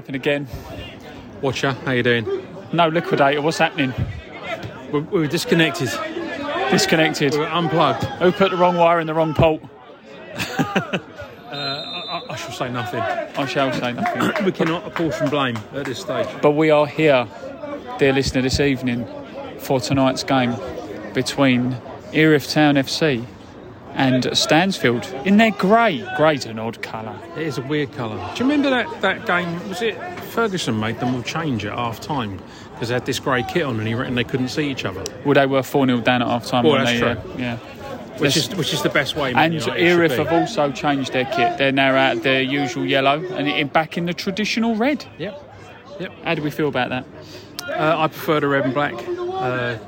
Happen again. Watcher, how you doing? No liquidator. What's happening? We we were disconnected. Disconnected. We were unplugged. Who put the wrong wire in the wrong port? Uh, I, I shall say nothing. I shall say nothing. We cannot apportion blame at this stage. But we are here, dear listener, this evening for tonight's game between Erith Town FC and Stansfield in their grey. Grey's an odd colour. It is a weird colour. Do you remember that, that game? Was it Ferguson made them all change at half time because they had this grey kit on and he reckoned they couldn't see each other? Well, they were 4 0 down at half time. Well, that's they? true. Yeah. Which is which is the best way. Man And Erith have also changed their kit. They're now out their usual yellow and in, back in the traditional red. Yep. Yep. How do we feel about that? Uh, I prefer the red and black. Uh,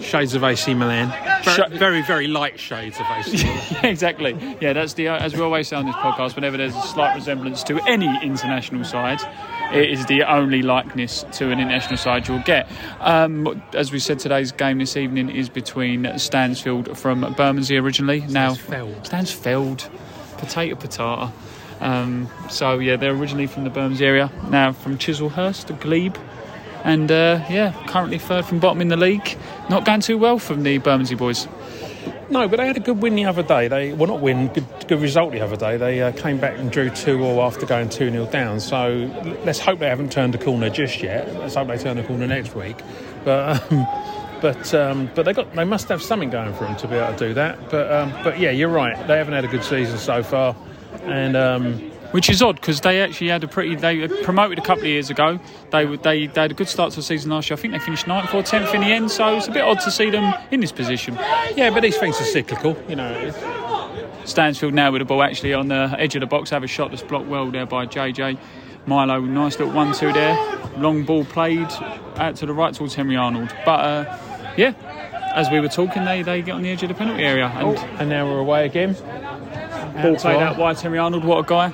shades of AC Milan. Very, very, very light shades of AC Milan. Yeah, exactly. Yeah, that's the as we always say on this podcast. Whenever there's a slight resemblance to any international side, it is the only likeness to an international side you'll get. Um, as we said, today's game this evening is between Stansfield from Bermondsey originally. Now Stansfeld. Stansfeld, potato potato. Um, so yeah, they're originally from the Bermondsey area. Now from Chislehurst, the Glebe. And uh, yeah, currently third from bottom in the league. Not going too well from the Bermondsey boys. No, but they had a good win the other day. They well, not win, good, good result the other day. They uh, came back and drew two all after going two 0 down. So let's hope they haven't turned the corner just yet. Let's hope they turn the corner next week. But um, but um, but they got they must have something going for them to be able to do that. But um, but yeah, you're right. They haven't had a good season so far, and um, Which is odd because they actually had a pretty. They promoted a couple of years ago. They were- they they had a good start to the season last year. I think they finished ninth or tenth in the end. So it's a bit odd to see them in this position. yeah, but these things are cyclical. You know, Stansfield now with the ball actually on the edge of the box. Have a shot that's blocked well there by JJ. Milo, nice little one-two there. Long ball played out to the right towards Henry Arnold. But uh, yeah, as we were talking, they they get on the edge of the penalty area and and now we're away again. ball played out wide. Henry Arnold, what a guy!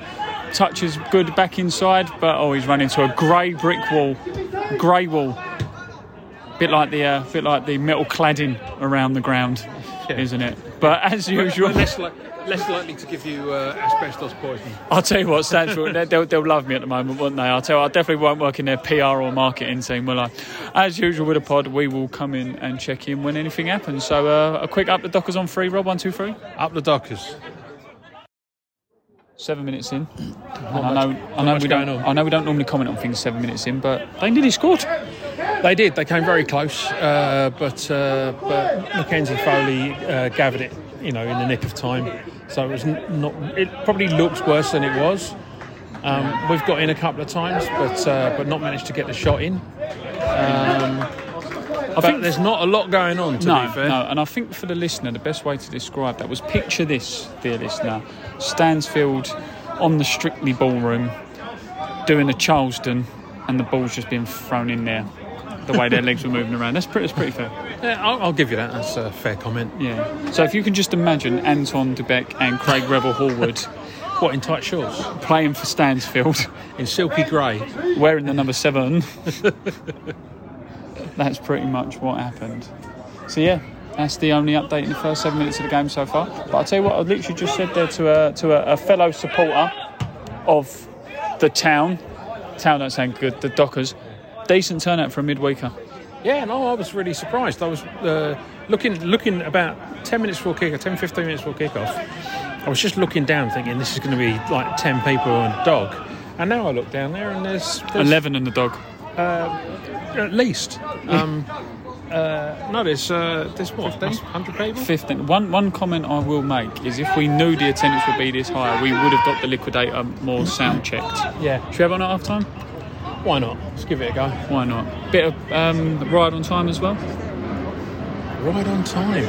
Touch is good back inside, but oh, he's run into a grey brick wall, grey wall. Bit like the uh, bit like the metal cladding around the ground, isn't it? But as usual, less, li- less likely to give you uh, asbestos poisoning. I'll tell you what, Stansfield, they- they'll, they'll love me at the moment, won't they? I'll tell you, I definitely won't work in their PR or marketing team, will I? As usual with a pod, we will come in and check in when anything happens. So uh, a quick up the Dockers on three, Rob, one, two, three. Up the Dockers. Seven minutes in. And I know, not I know we don't, on. I know we don't normally comment on things seven minutes in, but they nearly scored. They did. They came very close, uh, but uh, but Mackenzie Foley uh, gathered it, you know, in the nick of time. So it was not. It probably looks worse than it was. Um, we've got in a couple of times, but uh, but not managed to get the shot in. Um, I think there's not a lot going on. To no, no, and I think for the listener, the best way to describe that was picture this, dear listener: Stansfield on the Strictly ballroom doing a Charleston, and the ball's just being thrown in there. The way their legs were moving around. That's pretty, that's pretty fair. Yeah, I'll, I'll give you that. That's a fair comment. Yeah. So if you can just imagine Anton du Beke and Craig Revel Horwood What in tight shorts, playing for Stansfield, in silky grey. wearing the number seven, that's pretty much what happened. So yeah, that's the only update in the first seven minutes of the game so far. But I'll tell you what, I literally just said there to a to a, a fellow supporter of the town. Town don't sound good. The Dockers, decent turnout for a midweeker. Yeah, no, I was really surprised. I was uh, looking looking about 10 minutes before kick 10, 15 minutes before kickoff. I was just looking down thinking this is going to be like 10 people and a dog. And now I look down there and there's, there's 11 and the dog. at least. Um, uh, no, there's, uh, there's what, 100 people? 15. One, one comment I will make is if we knew the attendance would be this high, we would have got the liquidator more sound checked. Yeah, Should we have one at half time? why not? Let's give it a go. Why not? Bit of um, ride on time as well. Right on time.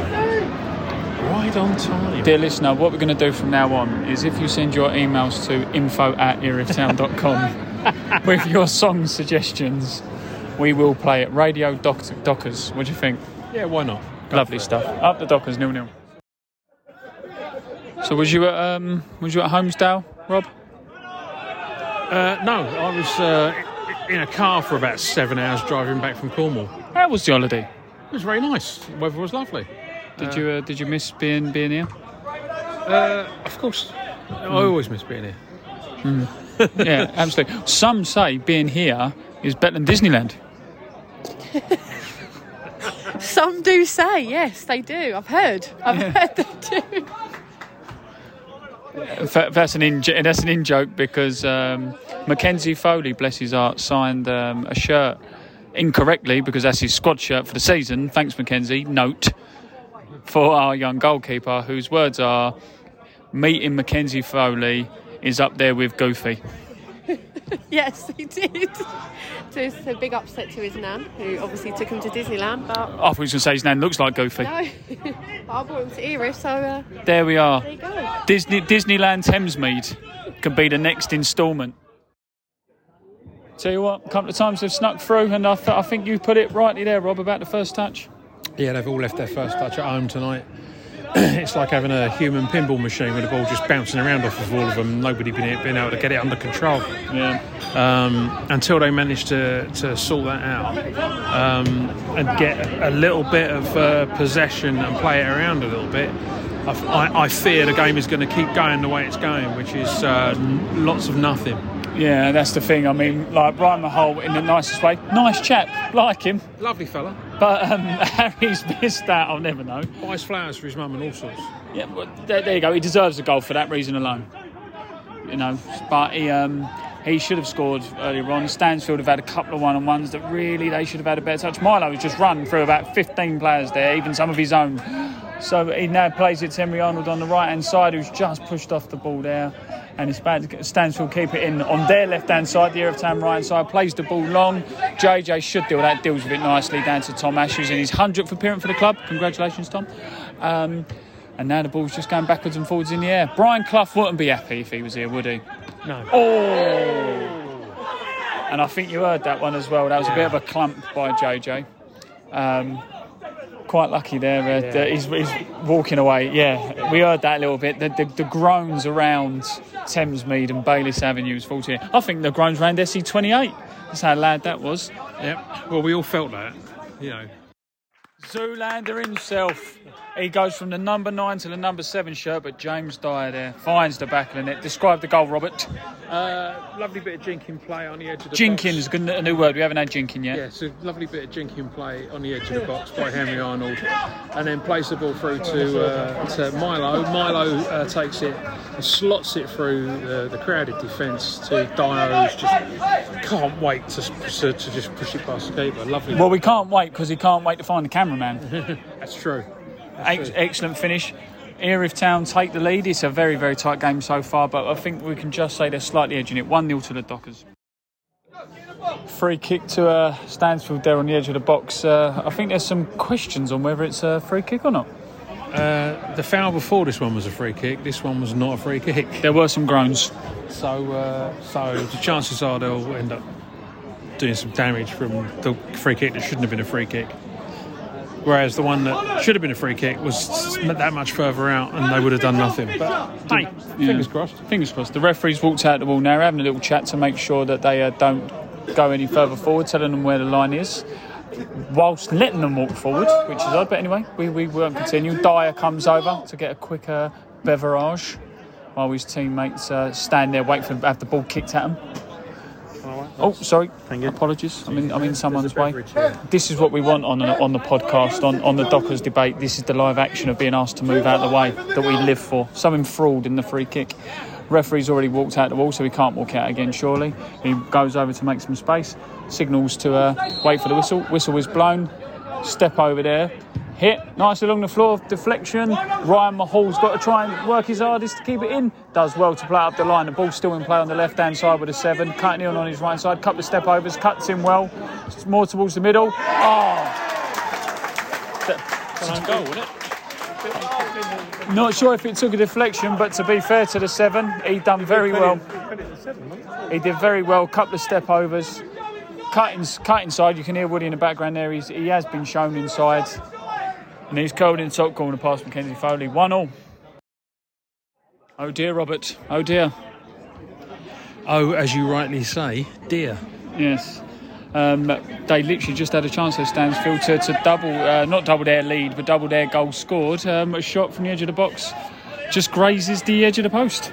Right on time. Dear listener, what we're going to do from now on is if you send your emails to info at erithtown.com with your song suggestions, we will play it. Radio Doc- Dockers. What do you think? Yeah, why not? Go Lovely stuff. Up the Dockers, nil nil. So was you at um, was you at Holmesdale, Rob? Uh, no, I was uh, in a car for about seven hours driving back from Cornwall. How was the holiday? It was very nice. The weather was lovely. Did you uh, did you miss being being here? Uh, of course, I always miss being here. Yeah, absolutely. Some say being here is better than Disneyland. Some do say, yes, they do. I've heard. I've heard they do. That's an in that's an in joke because um, Mackenzie Foley, bless his heart, signed um, a shirt incorrectly because that's his squad shirt for the season. Thanks, Mackenzie. Note for our young goalkeeper, whose words are, "Meeting Mackenzie Foley is up there with Goofy." Yes, he did. So it's a big upset to his nan, who obviously took him to Disneyland, but I thought he was going to say his name looks like Goofy. no. I brought him to Erith, so uh, There we are. there you go. Disney Disneyland Thamesmead can be the next instalment. Tell you what, a couple of times they've snuck through, and I, th- I think you put it rightly there, Rob, about the first touch. Yeah, they've all left their first touch at home tonight. it's like having a human pinball machine with a ball just bouncing around off of all of them. Nobody been, been able to get it under control Yeah. um, until they managed to, to sort that out um, and get a little bit of uh, possession and play it around a little bit. I fear the game is going to keep going the way it's going, which is uh, n- lots of nothing. Yeah, that's the thing. I mean, like Brian Mahal in the nicest way, nice chap, like him. Lovely fella. But um, Harry's missed that. I'll never know. Buys flowers for his mum and all sorts. Yeah, but there, there you go. He deserves a goal for that reason alone. You know, but he um, he should have scored earlier on. Stansfield have had a couple of one-on-ones that really they should have had a better touch. Milo has just run through about 15 players there, even some of his own. So he now plays it to Henry Arnold on the right-hand side, who's just pushed off the ball there. And it's bad. Stansfield keep it in on their left-hand side, the Erith Town right-hand side, plays the ball long. JJ should deal that, deals with it nicely down to Tom Ash, who's in his 100th appearance for the club. Congratulations, Tom. Um, and now the ball's just going backwards and forwards in the air. Brian Clough wouldn't be happy if he was here, would he? No. Oh! And I think you heard that one as well. That was a bit of a clump by JJ. Um, quite lucky there. Uh, that he's, he's walking away. Yeah, we heard that a little bit. The, the, the groans around Thamesmead and Bayliss Avenues 14. I think the groans around SE28. That's how loud that was. Yep. Well, we all felt that. You know. Zoolander himself. He goes from the number nine to the number seven shirt, but James Dyer there finds the back of the net. Describe the goal, Robert. Uh, lovely bit of jinking play on the edge of the Jinkin is box. a new word. We haven't had Jinkin yet. Yeah, so lovely bit of jinking play on the edge of the box by Henry Arnold, and then plays the ball through to uh, to Milo. Milo uh, takes it and slots it through the, the crowded defence to Dyer, who's just can't wait to, to, to just push it past the keeper. Lovely. Well, we can't wait because he can't wait to find the cameraman. that's true. Ex- excellent finish. Erith Town take the lead. It's a very, very tight game so far, but I think we can just say they're slightly edging it. 1 0 to the Dockers. Free kick to uh, Stansfield there on the edge of the box. Uh, I think there's some questions on whether it's a free kick or not. Uh, the foul before this one was a free kick. This one was not a free kick. There were some groans. So, uh, so the chances are they'll end up doing some damage from the free kick that shouldn't have been a free kick. Whereas the one that should have been a free kick was that much further out, and they would have done nothing. But hey, fingers Yeah. crossed. Fingers crossed. The referees walked out the ball now, having a little chat to make sure that they uh, don't go any further forward, telling them where the line is, whilst letting them walk forward, which is odd. But anyway, we, we won't continue. Dyer comes over to get a quicker beverage while his teammates uh, stand there, wait for have the ball kicked at him. Oh, sorry. Thank you. Apologies. I'm in, I'm in someone's way. This is what we want on the, on the podcast, on, on the Dockers debate. This is the live action of being asked to move out of the way that we live for. So enthralled in the free kick. Referee's already walked out the wall, so he can't walk out again, surely. He goes over to make some space, signals to uh, wait for the whistle. Whistle is blown. Step over there. Hit nice along the floor, deflection. Ryan Mahall's got to try and work his hardest to keep it in. Does well to play up the line. The ball's still in play on the left hand side with a seven. Cutting in on his right side. Couple of step overs, cuts in well. It's more towards the middle. Ah. Oh, It's an goal, wasn't it? not sure if it took a deflection, but to be fair to the seven, he done very well. He did very well. Couple of step overs. Cut, in, cut inside. You can hear Woody in the background there. He's, he has been shown inside. And he's curled in the top corner past Mackenzie Foley. One all. Oh dear, Robert. Oh dear. Oh, as you rightly say, dear. Yes. Um, they literally just had a chance at Stansfield to, to double, uh, not double their lead, but double their goal scored. Um, a shot from the edge of the box just grazes the edge of the post.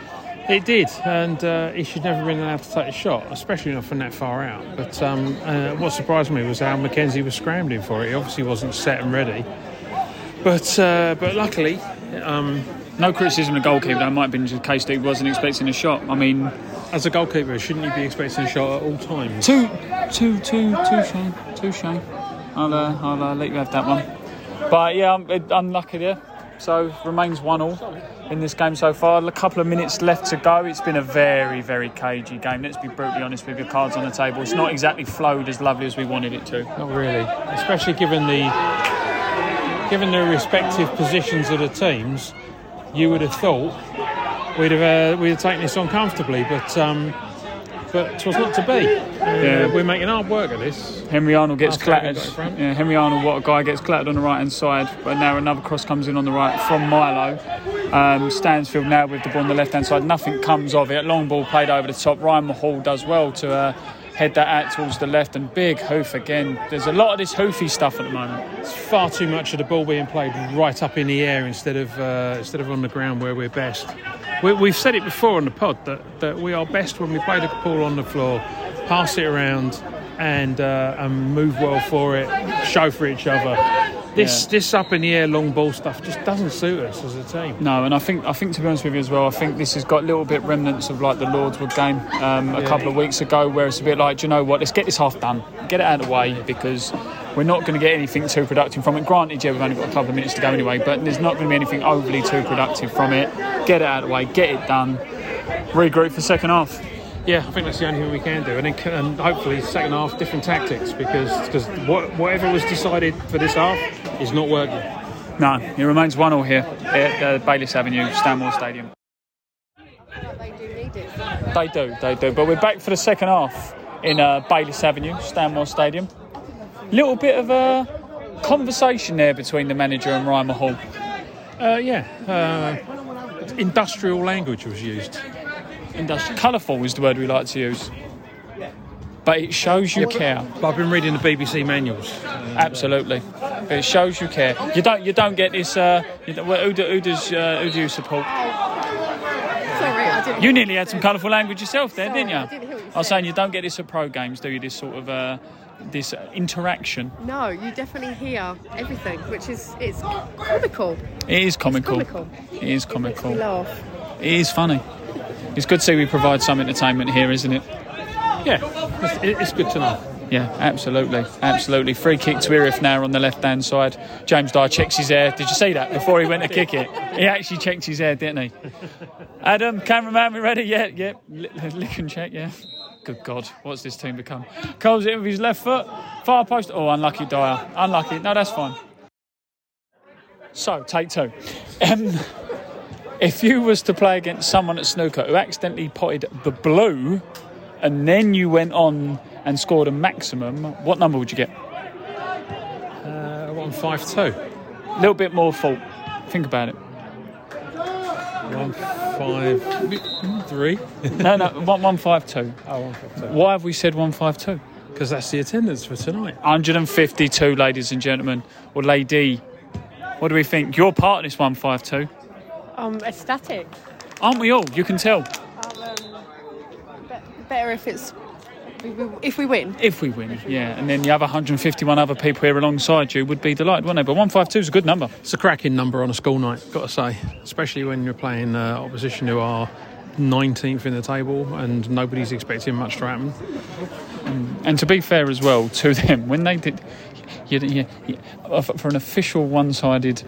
It did, and uh, he should never have been allowed to take a shot, especially not from that far out. But um, uh, what surprised me was how Mackenzie was scrambling for it. He obviously wasn't set and ready. But uh, but luckily, um, No criticism of the goalkeeper. That might have been just a case that he wasn't expecting a shot. I mean, as a goalkeeper, shouldn't you be expecting a shot at all times? two, two, two, two shame, two shame. I'll, uh, I'll uh, let you have that one. But yeah, I'm unlucky there. So remains one all in this game so far. A couple of minutes left to go. It's been a very, very cagey game. Let's be brutally honest with your cards on the table. It's not exactly flowed as lovely as we wanted it to. Not really, especially given the given the respective positions of the teams. You would have thought we'd have uh, we'd have taken this on comfortably, but um, but it was not to be. Uh, Yeah. We're making hard work of this. Henry Arnold gets flag clattered. got in front. Yeah, Henry Arnold, what a guy, gets clattered on the right hand side. But now another cross comes in on the right from Milo. Um, Stansfield now with the ball on the left hand side. Nothing comes of it. Long ball played over the top. Ryan Mahal does well to uh, head that out towards the left. And big hoof again. There's a lot of this hoofy stuff at the moment. It's far too much of the ball being played right up in the air instead of uh, instead of on the ground where we're best. We, we've said it before on the pod that, that we are best when we play the ball on the floor, pass it around, and uh, and move well for it, show for each other. This Yeah. this up in the air long ball stuff just doesn't suit us as a team. No, and I think I think to be honest with you as well, I think this has got a little bit remnants of like the Lordswood game um, a Yeah. couple of weeks ago, where it's a bit like, do you know what? Let's get this half done, get it out of the way, because we're not going to get anything too productive from it. Granted, yeah, we've only got a couple of minutes to go anyway, but there's not going to be anything overly too productive from it. Get it out of the way, get it done, regroup for second half. Yeah, I think that's the only thing we can do, and then and hopefully second half different tactics because because what, whatever was decided for this half is not working. No, it remains one all here at uh, Bayliss Avenue, Stanmore Stadium. They do need it. They do, they do. But we're back for the second half in uh, Bayliss Avenue, Stanmore Stadium. Little bit of a conversation there between the manager and Ryan Hall. Uh, yeah, uh, industrial language was used. Industrial, colourful is the word we like to use. But it shows you care. But I've been reading the BBC manuals. Absolutely, but it shows you care. You don't, you don't get this. Uh, you don't- who, do, who does, uh, who do you support? Sorry, I didn't. You nearly had some colourful language yourself, there, didn't you? I didn't hear what you I was saying you don't get this at pro games, do you? This sort of uh, this uh, interaction. No, you definitely hear everything, which is it's comical. It is comical. comical. It is It comical. makes me laugh. It is funny. It's good to see we provide some entertainment here, isn't it? Yeah, it's, it's good to know. Yeah, absolutely, absolutely. Free kick to Erith now on the left-hand side. James Dyer checks his hair. Did you see that before he went to kick it? He actually checked his hair, didn't he? Adam, cameraman, we ready? Yeah, yeah. Li- Lick and check, yeah. Good God, what's this team become? Comes in with his left foot, far post. Oh, unlucky Dyer. Unlucky. No, that's fine. So, take two. Um, if you was to play against someone at snooker who accidentally potted the blue and then you went on and scored a maximum, what number would you get? Uh, one five two, A little bit more fault. Think about it. one five three. No, no, one one five two. Oh, one five two. Why have we said one five two? Because that's the attendance for tonight. 152, ladies and gentlemen, or lady. What do we think? You're part of this one five two, Um, ecstatic. aren't we all? You can tell. Um, be- better if it's we, we, if we win. If we win, yeah. And then the other 151 other people here alongside you would be delighted, wouldn't they? But 152 is a good number. It's a cracking number on a school night, got to say, especially when you're playing uh, opposition who are 19th in the table and nobody's expecting much to happen. And to be fair as well to them, when they did, you, you, you, for an official one-sided,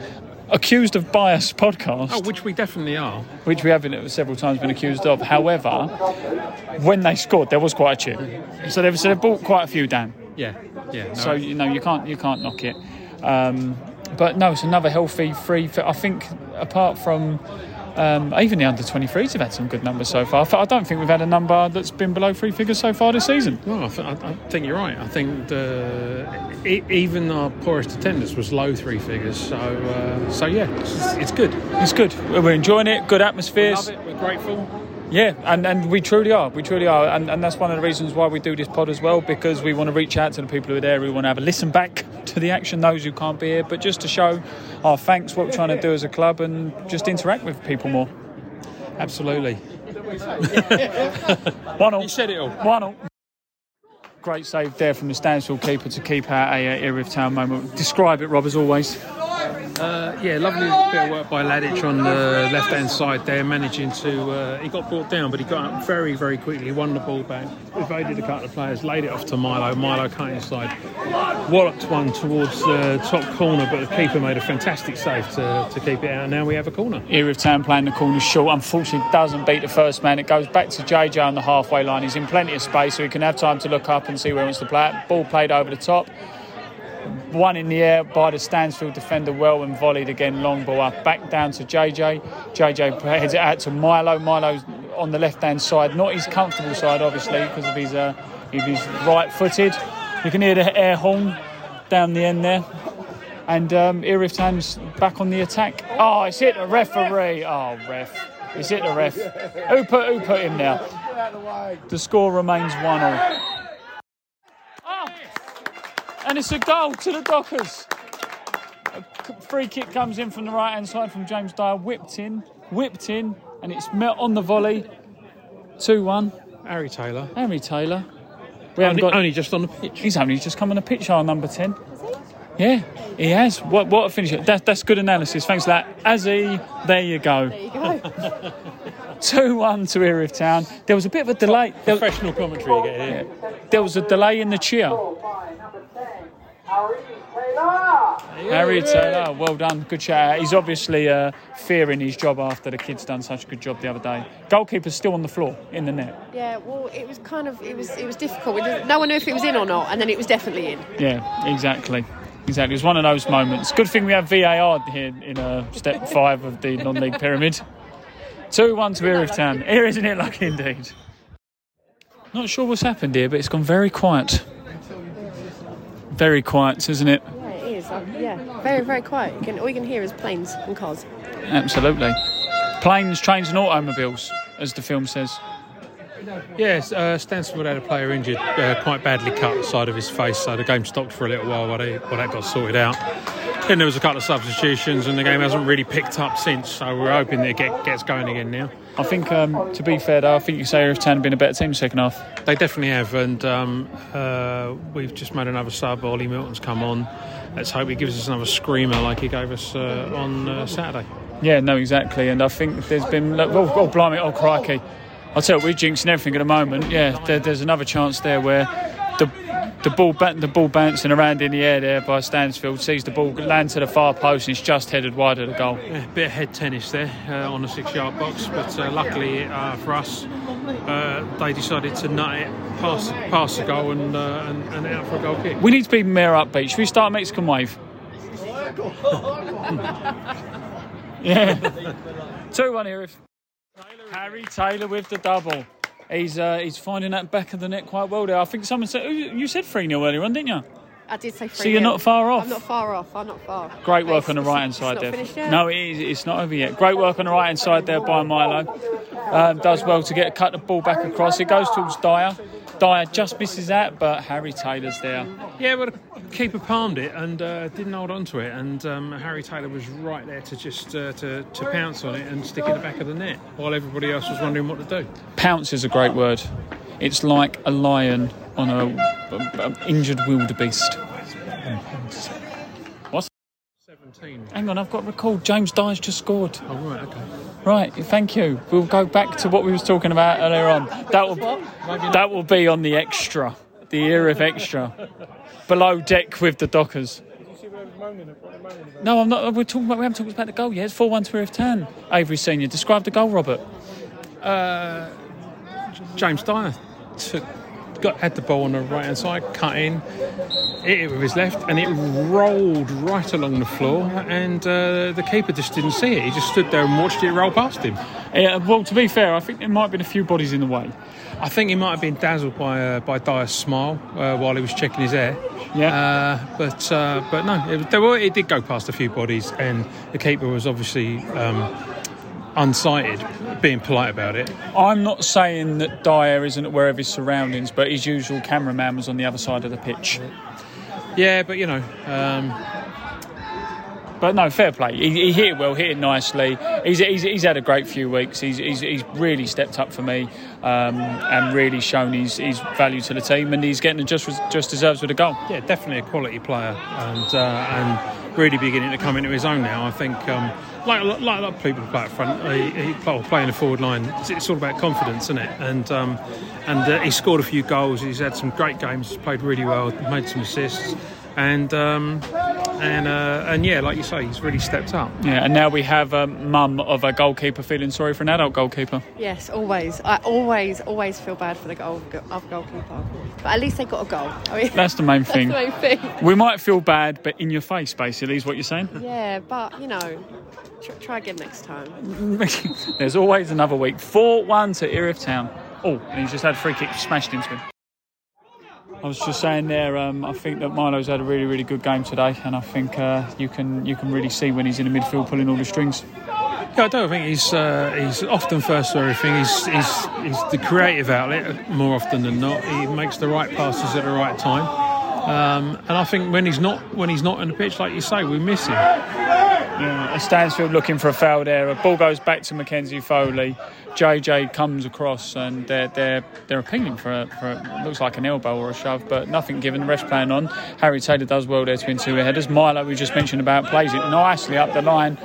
accused of bias podcast, Oh, which we definitely are. which we have been, several times been accused of. However, when they scored, there was quite a cheer. So they've, so they've brought quite a few down. Yeah, yeah. No, So you know you can't you can't knock it. Um, but no, it's another healthy free. I think apart from um, even the under 23s have had some good numbers so far. I don't think we've had a number that's been below three figures so far this season. No, I, th- I think you're right. I think the, e- even our poorest attendance was low three figures. So, uh, so yeah, it's, it's good. It's good. We're enjoying it. Good love it. We're grateful. Yeah, and, and we truly are. We truly are. And, and that's one of the reasons why we do this pod as well, because we want to reach out to the people who are there. We want to have a listen back to the action, those who can't be here, but just to show our thanks, what we're trying to do as a club, and just interact with people more. Absolutely. One all. You said it all. One all. Great save there from the Stansfield keeper to keep out a Erith Town moment. Describe it, Rob, as always. Uh, yeah, lovely bit of work by Ladic on the left hand side there, managing to. Uh, he got brought down, but he got up very, very quickly, won the ball back, evaded a couple of players, laid it off to Milo. Milo cut inside, walloped one towards the top corner, but the keeper made a fantastic save to, to keep it out. Now we have a corner. Erith Town playing the corner short. Unfortunately, doesn't beat the first man. It goes back to JJ on the halfway line. He's in plenty of space, so he can have time to look up and see where he wants to play it. Ball played over the top. One in the air by the Stansfield defender, well and volleyed again, long ball up, back down to JJ. JJ heads it out to Milo. Milo's on the left hand side, not his comfortable side, obviously, because of his, uh, he's right footed. You can hear the air horn down the end there. And um, Erith back on the attack. Oh, it's hit the referee. Oh, ref. It's hit the ref. Who put, who put him there? The score remains 1 0 and it's a goal to the Dockers. A c- free kick comes in from the right hand side from James Dyer. Whipped in, whipped in, and it's met on the volley. 2 1. Harry Taylor. Harry Taylor. We haven't Only, got. only just on the pitch. He's only just come on the pitch, our number 10. Yeah, he has. What, what a finish. That, that's good analysis. Thanks for that. Azzy, there you go. There you go. 2 1 to Erith Town. There was a bit of a delay. There, Professional commentary you get here. there was a delay in the cheer. Harry Taylor, well done. Good shout. He's obviously uh, fearing his job after the kid's done such a good job the other day. Goalkeeper's still on the floor in the net. yeah, well, it was kind of it was it was difficult. No one knew if it was in or not, and then it was definitely in. Yeah, exactly. Exactly. It was one of those moments. Good thing we have VAR here in uh, step five of the non league pyramid. 2 1 to Erith Town. Here, isn't it lucky indeed? Not sure what's happened here, but it's gone very quiet. Very quiet, isn't it? Yeah, it is. Uh, yeah, very very quiet. You can, all you can hear is planes and cars. Absolutely. Planes, trains, and automobiles, as the film says. Yes, uh, Stansfield had a player injured, uh, quite badly cut the side of his face, so the game stopped for a little while while, they, while that got sorted out. Then there was a couple of substitutions, and the game hasn't really picked up since. So we're hoping that it get, gets going again now. I think, um, to be fair, though, I think you say Erith Town have been a better team the second half. They definitely have, and um, uh, we've just made another sub. Ollie Milton's come on. Let's hope he gives us another screamer like he gave us uh, on uh, Saturday. Yeah, no, exactly. And I think there's been. Oh, oh blimey, oh, crikey. I'll tell you, we're jinxing everything at the moment. Yeah, there, there's another chance there where the the ball the ball bouncing around in the air there by Stansfield sees the ball land to the far post and it's just headed wide of the goal. Yeah, bit of head tennis there uh, on the six-yard box, but uh, luckily uh, for us, uh, they decided to nut it past, past the goal and, uh, and, and out for a goal kick. We need to be more upbeat. Should we start a Mexican wave? yeah. 2 1 here. if- Harry Taylor with the double. He's uh, he's finding that back of the net quite well there. I think someone said you said 3 0 earlier on, didn't you? I did say. Free. So you're not far off? I'm not far off. I'm not far. Great work It's- on the right hand side there. No, it is. It's not over yet. Great work on the right hand side there by Milo. Um, does well to get cut the ball back across. It goes towards Dyer. Dyer just misses that, but Harry Taylor's there. Yeah, but the keeper palmed it and uh, didn't hold on to it, and um, Harry Taylor was right there to just uh, to, to pounce on it and stick it in the back of the net, while everybody else was wondering what to do. Pounce is a great word. It's like a lion on a, a- a injured wildebeest. What? 17. Hang on, I've got to record. James Dyer's just scored. Oh, right, okay. Right, thank you. We'll go back to what we was talking about earlier on. That will that will be on the extra, the era of extra, below deck with the Dockers. No, I'm not. We're talking about. We haven't talked about the goal yet. It's four-one to Erith Town. Avery Senior. Describe the goal, Robert. Uh, James Dyer took, got had the ball on the right hand side, cut in, hit it with his left, and it rolled right along the floor. And uh, the keeper just didn't see it. He just stood there and watched it roll past him. Yeah, well, to be fair, I think there might have been a few bodies in the way. I think he might have been dazzled by uh, by Dyer's smile uh, while he was checking his air. Yeah. Uh, but uh, but no, it, there were, it did go past a few bodies, and the keeper was obviously um, unsighted, being polite about it. I'm not saying that Dyer isn't aware of his surroundings, but his usual cameraman was on the other side of the pitch. Yeah, but you know, um, But no, fair play. He, he hit it well, hit it nicely. He's, he's, he's had a great few weeks. He's, he's, he's really stepped up for me um, and really shown his, his value to the team, and he's getting the just just deserves with a goal. yeah, definitely a quality player, and uh, and really beginning to come into his own now. I think. Um, like, like, a lot of people play up front, he, he playing the forward line. It's, it's all about confidence, isn't it? And um, and uh, he scored a few goals. He's had some great games. He's played really well. Made some assists, and um, and uh, and yeah, like you say, he's really stepped up. Yeah, and now we have a mum of a goalkeeper feeling sorry for an adult goalkeeper. Yes, always. I always, always feel bad for the goal of goalkeeper. But at least they got a goal. I mean, That's the main that's thing. the main thing. We might feel bad, but in your face, basically, is what you're saying. Yeah, but you know, tr- try again next time. There's always another week. 4 1 to Erith Town. Oh, and he's just had a free kick smashed into him. I was just saying there, um, I think that Milo's had a really, really good game today, and I think uh, you can you can really see when he's in the midfield pulling all the strings. Yeah, I don't think he's uh, he's often first to everything. He's, he's he's the creative outlet more often than not. He makes the right passes at the right time, um, and I think when he's not when he's not on the pitch, like you say, we miss him. Yeah, Stansfield looking for a foul there. A ball goes back to Mackenzie Foley. JJ comes across and they're they're they're appealing for a, for a, looks like an elbow or a shove, but nothing given. The rest playing on. Harry Taylor does well there to win two headers. Milo, we just mentioned about, plays it nicely up the line.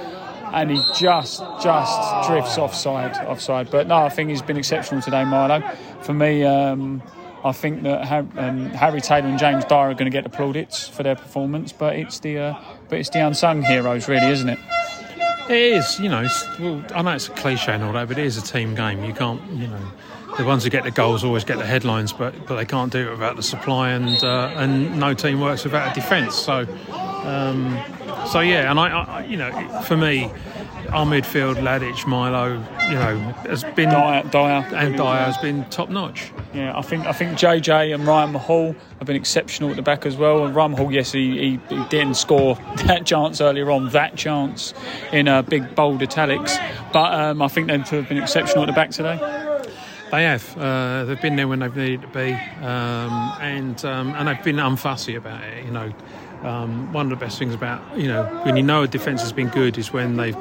And he just, just drifts offside, offside. But no, I think he's been exceptional today, Milo. For me, um, I think that um, Harry Taylor and James Dyer are going to get the plaudits for their performance. But it's the, uh, but it's the unsung heroes, really, isn't it? It is, you know. Well, I know it's a cliche and all that, but it is a team game. You can't, you know, the ones who get the goals always get the headlines, but but they can't do it without the supply, and uh, and no team works without a defence. So, um, so yeah, and I, I, you know, for me, our midfield, Ladich, Milo, you know, has been Dyer, Dyer. and Dyer has been top notch. Yeah, I think I think JJ and Ryan Mahal have been exceptional at the back as well. And Ryan Mahal, yes, he, he, he didn't score that chance earlier on, that chance in uh, big bold italics, but um, I think two have been exceptional at the back today. They have. Uh, they've been there when they've needed to be, um, and um, and they've been unfussy about it. You know, um, one of the best things about you know when you know a defence has been good is when they've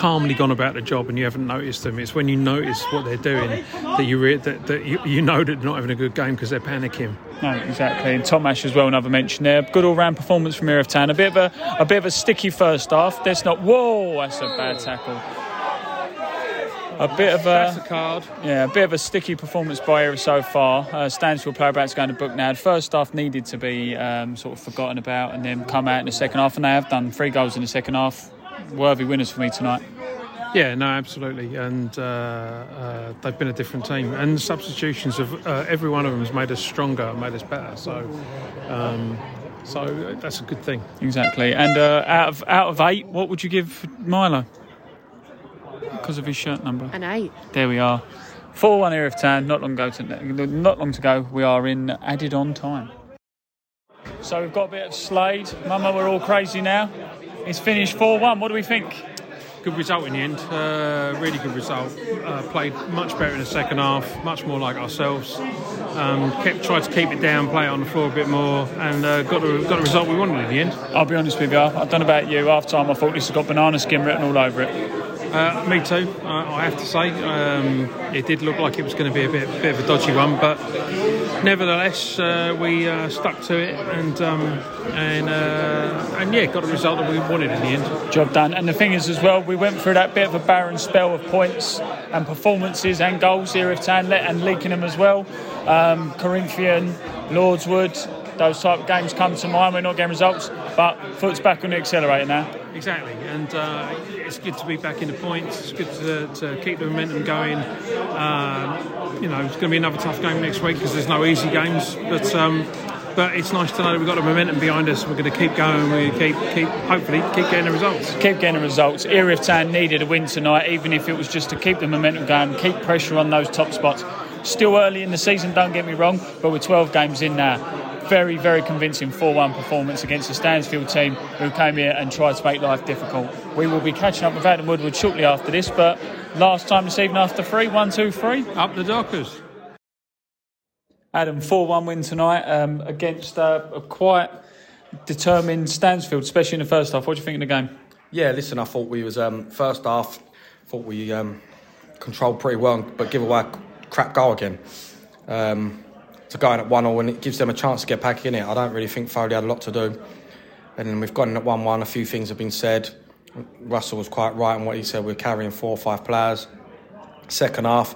calmly gone about the job and you haven't noticed them. It's when you notice what they're doing that you re- that, that you, you know that they're not having a good game because they're panicking. No, exactly. And Tom Ash as well, another mention there. Good all-round performance from Erith Town. A bit of a, a bit of a sticky first half. That's not. Whoa, that's a bad tackle. A bit of That's a a card. yeah, a bit of a sticky performance by Erith so far. Uh, Stansfield player about to go in book now. The first half needed to be um, sort of forgotten about and then come out in the second half, and they have done three goals in the second half. Worthy winners for me tonight. Yeah, no, absolutely, and uh, uh, they've been a different team, and the substitutions of uh, every one of them has made us stronger, made us better. So, um, so that's a good thing. Exactly. And uh, out of out of eight, what would you give Milo? Because of his shirt number. An eight. There we are. Four one Erith Town. Not long go to not long to go. We are in added on time. So we've got a bit of Slade. Mama, we're all crazy now. It's finished four one. What do we think? Good result in the end. Uh, really good result. Uh, played much better in the second half, much more like ourselves. Um, kept tried to keep it down, play it on the floor a bit more, and uh, got the got the result we wanted in the end. I'll be honest with you. I don't know about you. Half time, I thought this has got banana skin written all over it. Uh, me too. I, I have to say, um, it did look like it was going to be a bit, bit of a dodgy one, but nevertheless, uh, we uh, stuck to it and um, and uh, and yeah, got a result that we wanted in the end. Job done. And the thing is, as well, we went through that bit of a barren spell of points and performances and goals here of Town and Leakingham as well. Um, Corinthian, Lordswood, those type of games come to mind. We're not getting results, but foot's back on the accelerator now. Exactly, and uh, it's good to be back in the points. It's good to, to keep the momentum going. Uh, you know, it's going to be another tough game next week because there's no easy games, but. Um, but it's nice to know that we've got the momentum behind us. We're going to keep going. We keep, keep, hopefully, keep getting the results. Keep getting the results. Erith Town needed a win tonight, even if it was just to keep the momentum going, keep pressure on those top spots. Still early in the season, don't get me wrong, but we're 12 games in now very, very convincing 4 1 performance against the Stansfield team who came here and tried to make life difficult. We will be catching up with Adam Woodward shortly after this, but last time this evening after three, one, two, three. Up the Dockers. Adam, 4 1 win tonight um, against uh, a quite determined Stansfield, especially in the first half. What do you think of the game? Yeah, listen, I thought we was um, first half, thought we um, controlled pretty well, but give away a crap goal again. Um, to go in at 1 0 and it gives them a chance to get back in it. I don't really think Foley had a lot to do. And we've gone in at 1 1, a few things have been said. Russell was quite right in what he said. We're carrying four or five players. Second half,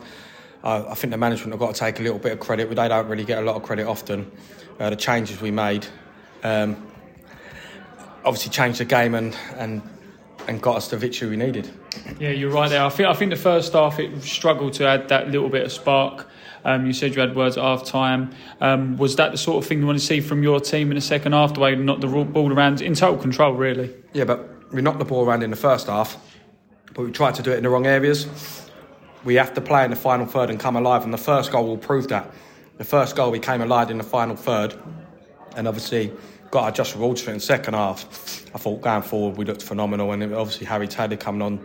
uh, I think the management have got to take a little bit of credit. They don't really get a lot of credit often. Uh, the changes we made um, obviously changed the game and, and and got us the victory we needed. Yeah, you're right there. I think I think the first half it struggled to add that little bit of spark. Um, you said you had words at half time. Um, was that the sort of thing you want to see from your team in the second half? The way you knocked the ball around in total control, really. Yeah, but we knocked the ball around in the first half, but we tried to do it in the wrong areas. We have to play in the final third and come alive, and the first goal will prove that. The first goal we came alive in the final third, and obviously got our just rewards for it in the second half. I thought going forward we looked phenomenal, and obviously Harry Taylor coming on.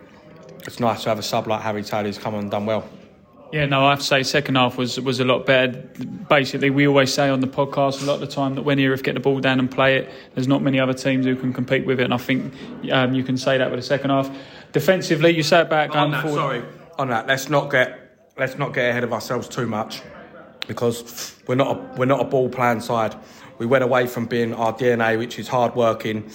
It's nice to have a sub like Harry Taylor who's come on and done well. Yeah, no, I have to say, second half was was a lot better. Basically, we always say on the podcast a lot of the time that when Erith get the ball down and play it, there's not many other teams who can compete with it, and I think um, you can say that with the second half. Defensively, you say about going on that, forward. Sorry, on that, let's not get let's not get ahead of ourselves too much because we're not a, we're not a ball playing side. We went away from being our DNA, which is hard working.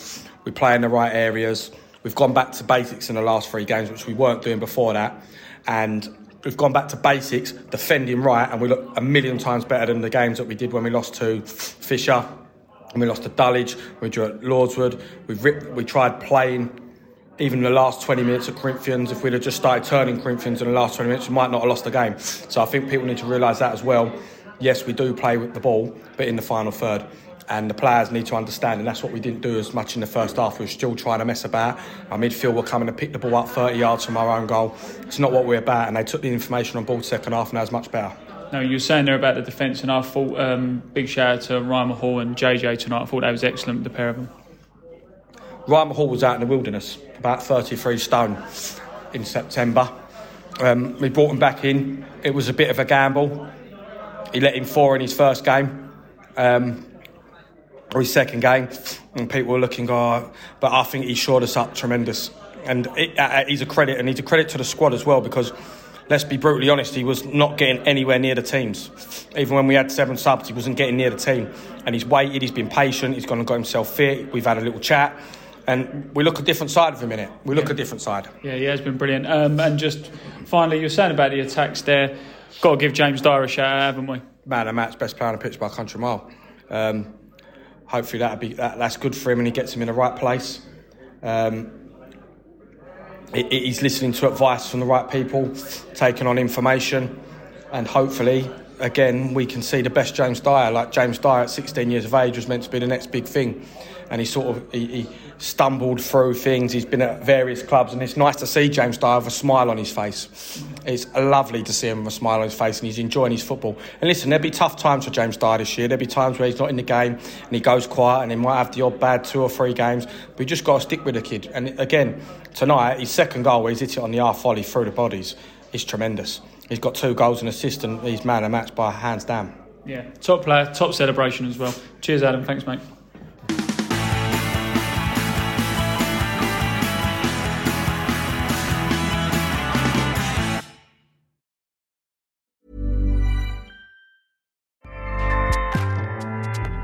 We play in the right areas. We've gone back to basics in the last three games, which we weren't doing before that, and we've gone back to basics, defending right, and we look a million times better than the games that we did when we lost to Fisher, and we lost to Dulwich, we drew at Lordswood. We've ripped, we tried playing even the last 20 minutes of Corinthians. If we'd have just started turning Corinthians in the last 20 minutes, we might not have lost the game. So I think people need to realise that as well. Yes, we do play with the ball, but in the final third and the players need to understand, and that's what we didn't do as much in the first half. We were still trying to mess about. Our midfield were coming to pick the ball up 30 yards from our own goal. It's not what we're about, and they took the information on board second half, and that was much better. No, you were saying there about the defence, and I thought um, big shout out to Ryan Hall and JJ tonight. I thought that was excellent, the pair of them. Ryan Hall was out in the wilderness, about 33 stone in September. Um, we brought him back in. It was a bit of a gamble. He let in four in his first game. Um, his second game, and people were looking, oh, but I think he shored us up tremendous. And it, uh, he's a credit, and he's a credit to the squad as well because let's be brutally honest, he was not getting anywhere near the teams. Even when we had seven subs, he wasn't getting near the team. And he's waited, he's been patient, he's gone and got himself fit. We've had a little chat. And we look a different side of him in it. We look yeah. a different side. Yeah, he has been brilliant. Um, and just finally, you were saying about the attacks there. Got to give James Dyer a shout out, haven't we? Man, a match best player on the pitch by a country mile. Um, hopefully that'll be that, that's good for him and he gets him in the right place. Um, he's listening to advice from the right people, taking on information, and hopefully, again, we can see the best James Dyer. Like James Dyer at 16 years of age was meant to be the next big thing, and he sort of he, he stumbled through things. He's been at various clubs, and it's nice to see James Dyer with a smile on his face. It's lovely to see him with a smile on his face, and he's enjoying his football. And listen, there'll be tough times for James Dyer this year. There'll be times where he's not in the game and he goes quiet, and he might have the odd bad two or three games. But you just got to stick with the kid. And again, tonight, his second goal, where he's hit it on the half volley through the bodies, is tremendous. He's got two goals and assist, and he's man a match by hands down. Yeah, top player, top celebration as well. Cheers, Adam. Thanks, mate.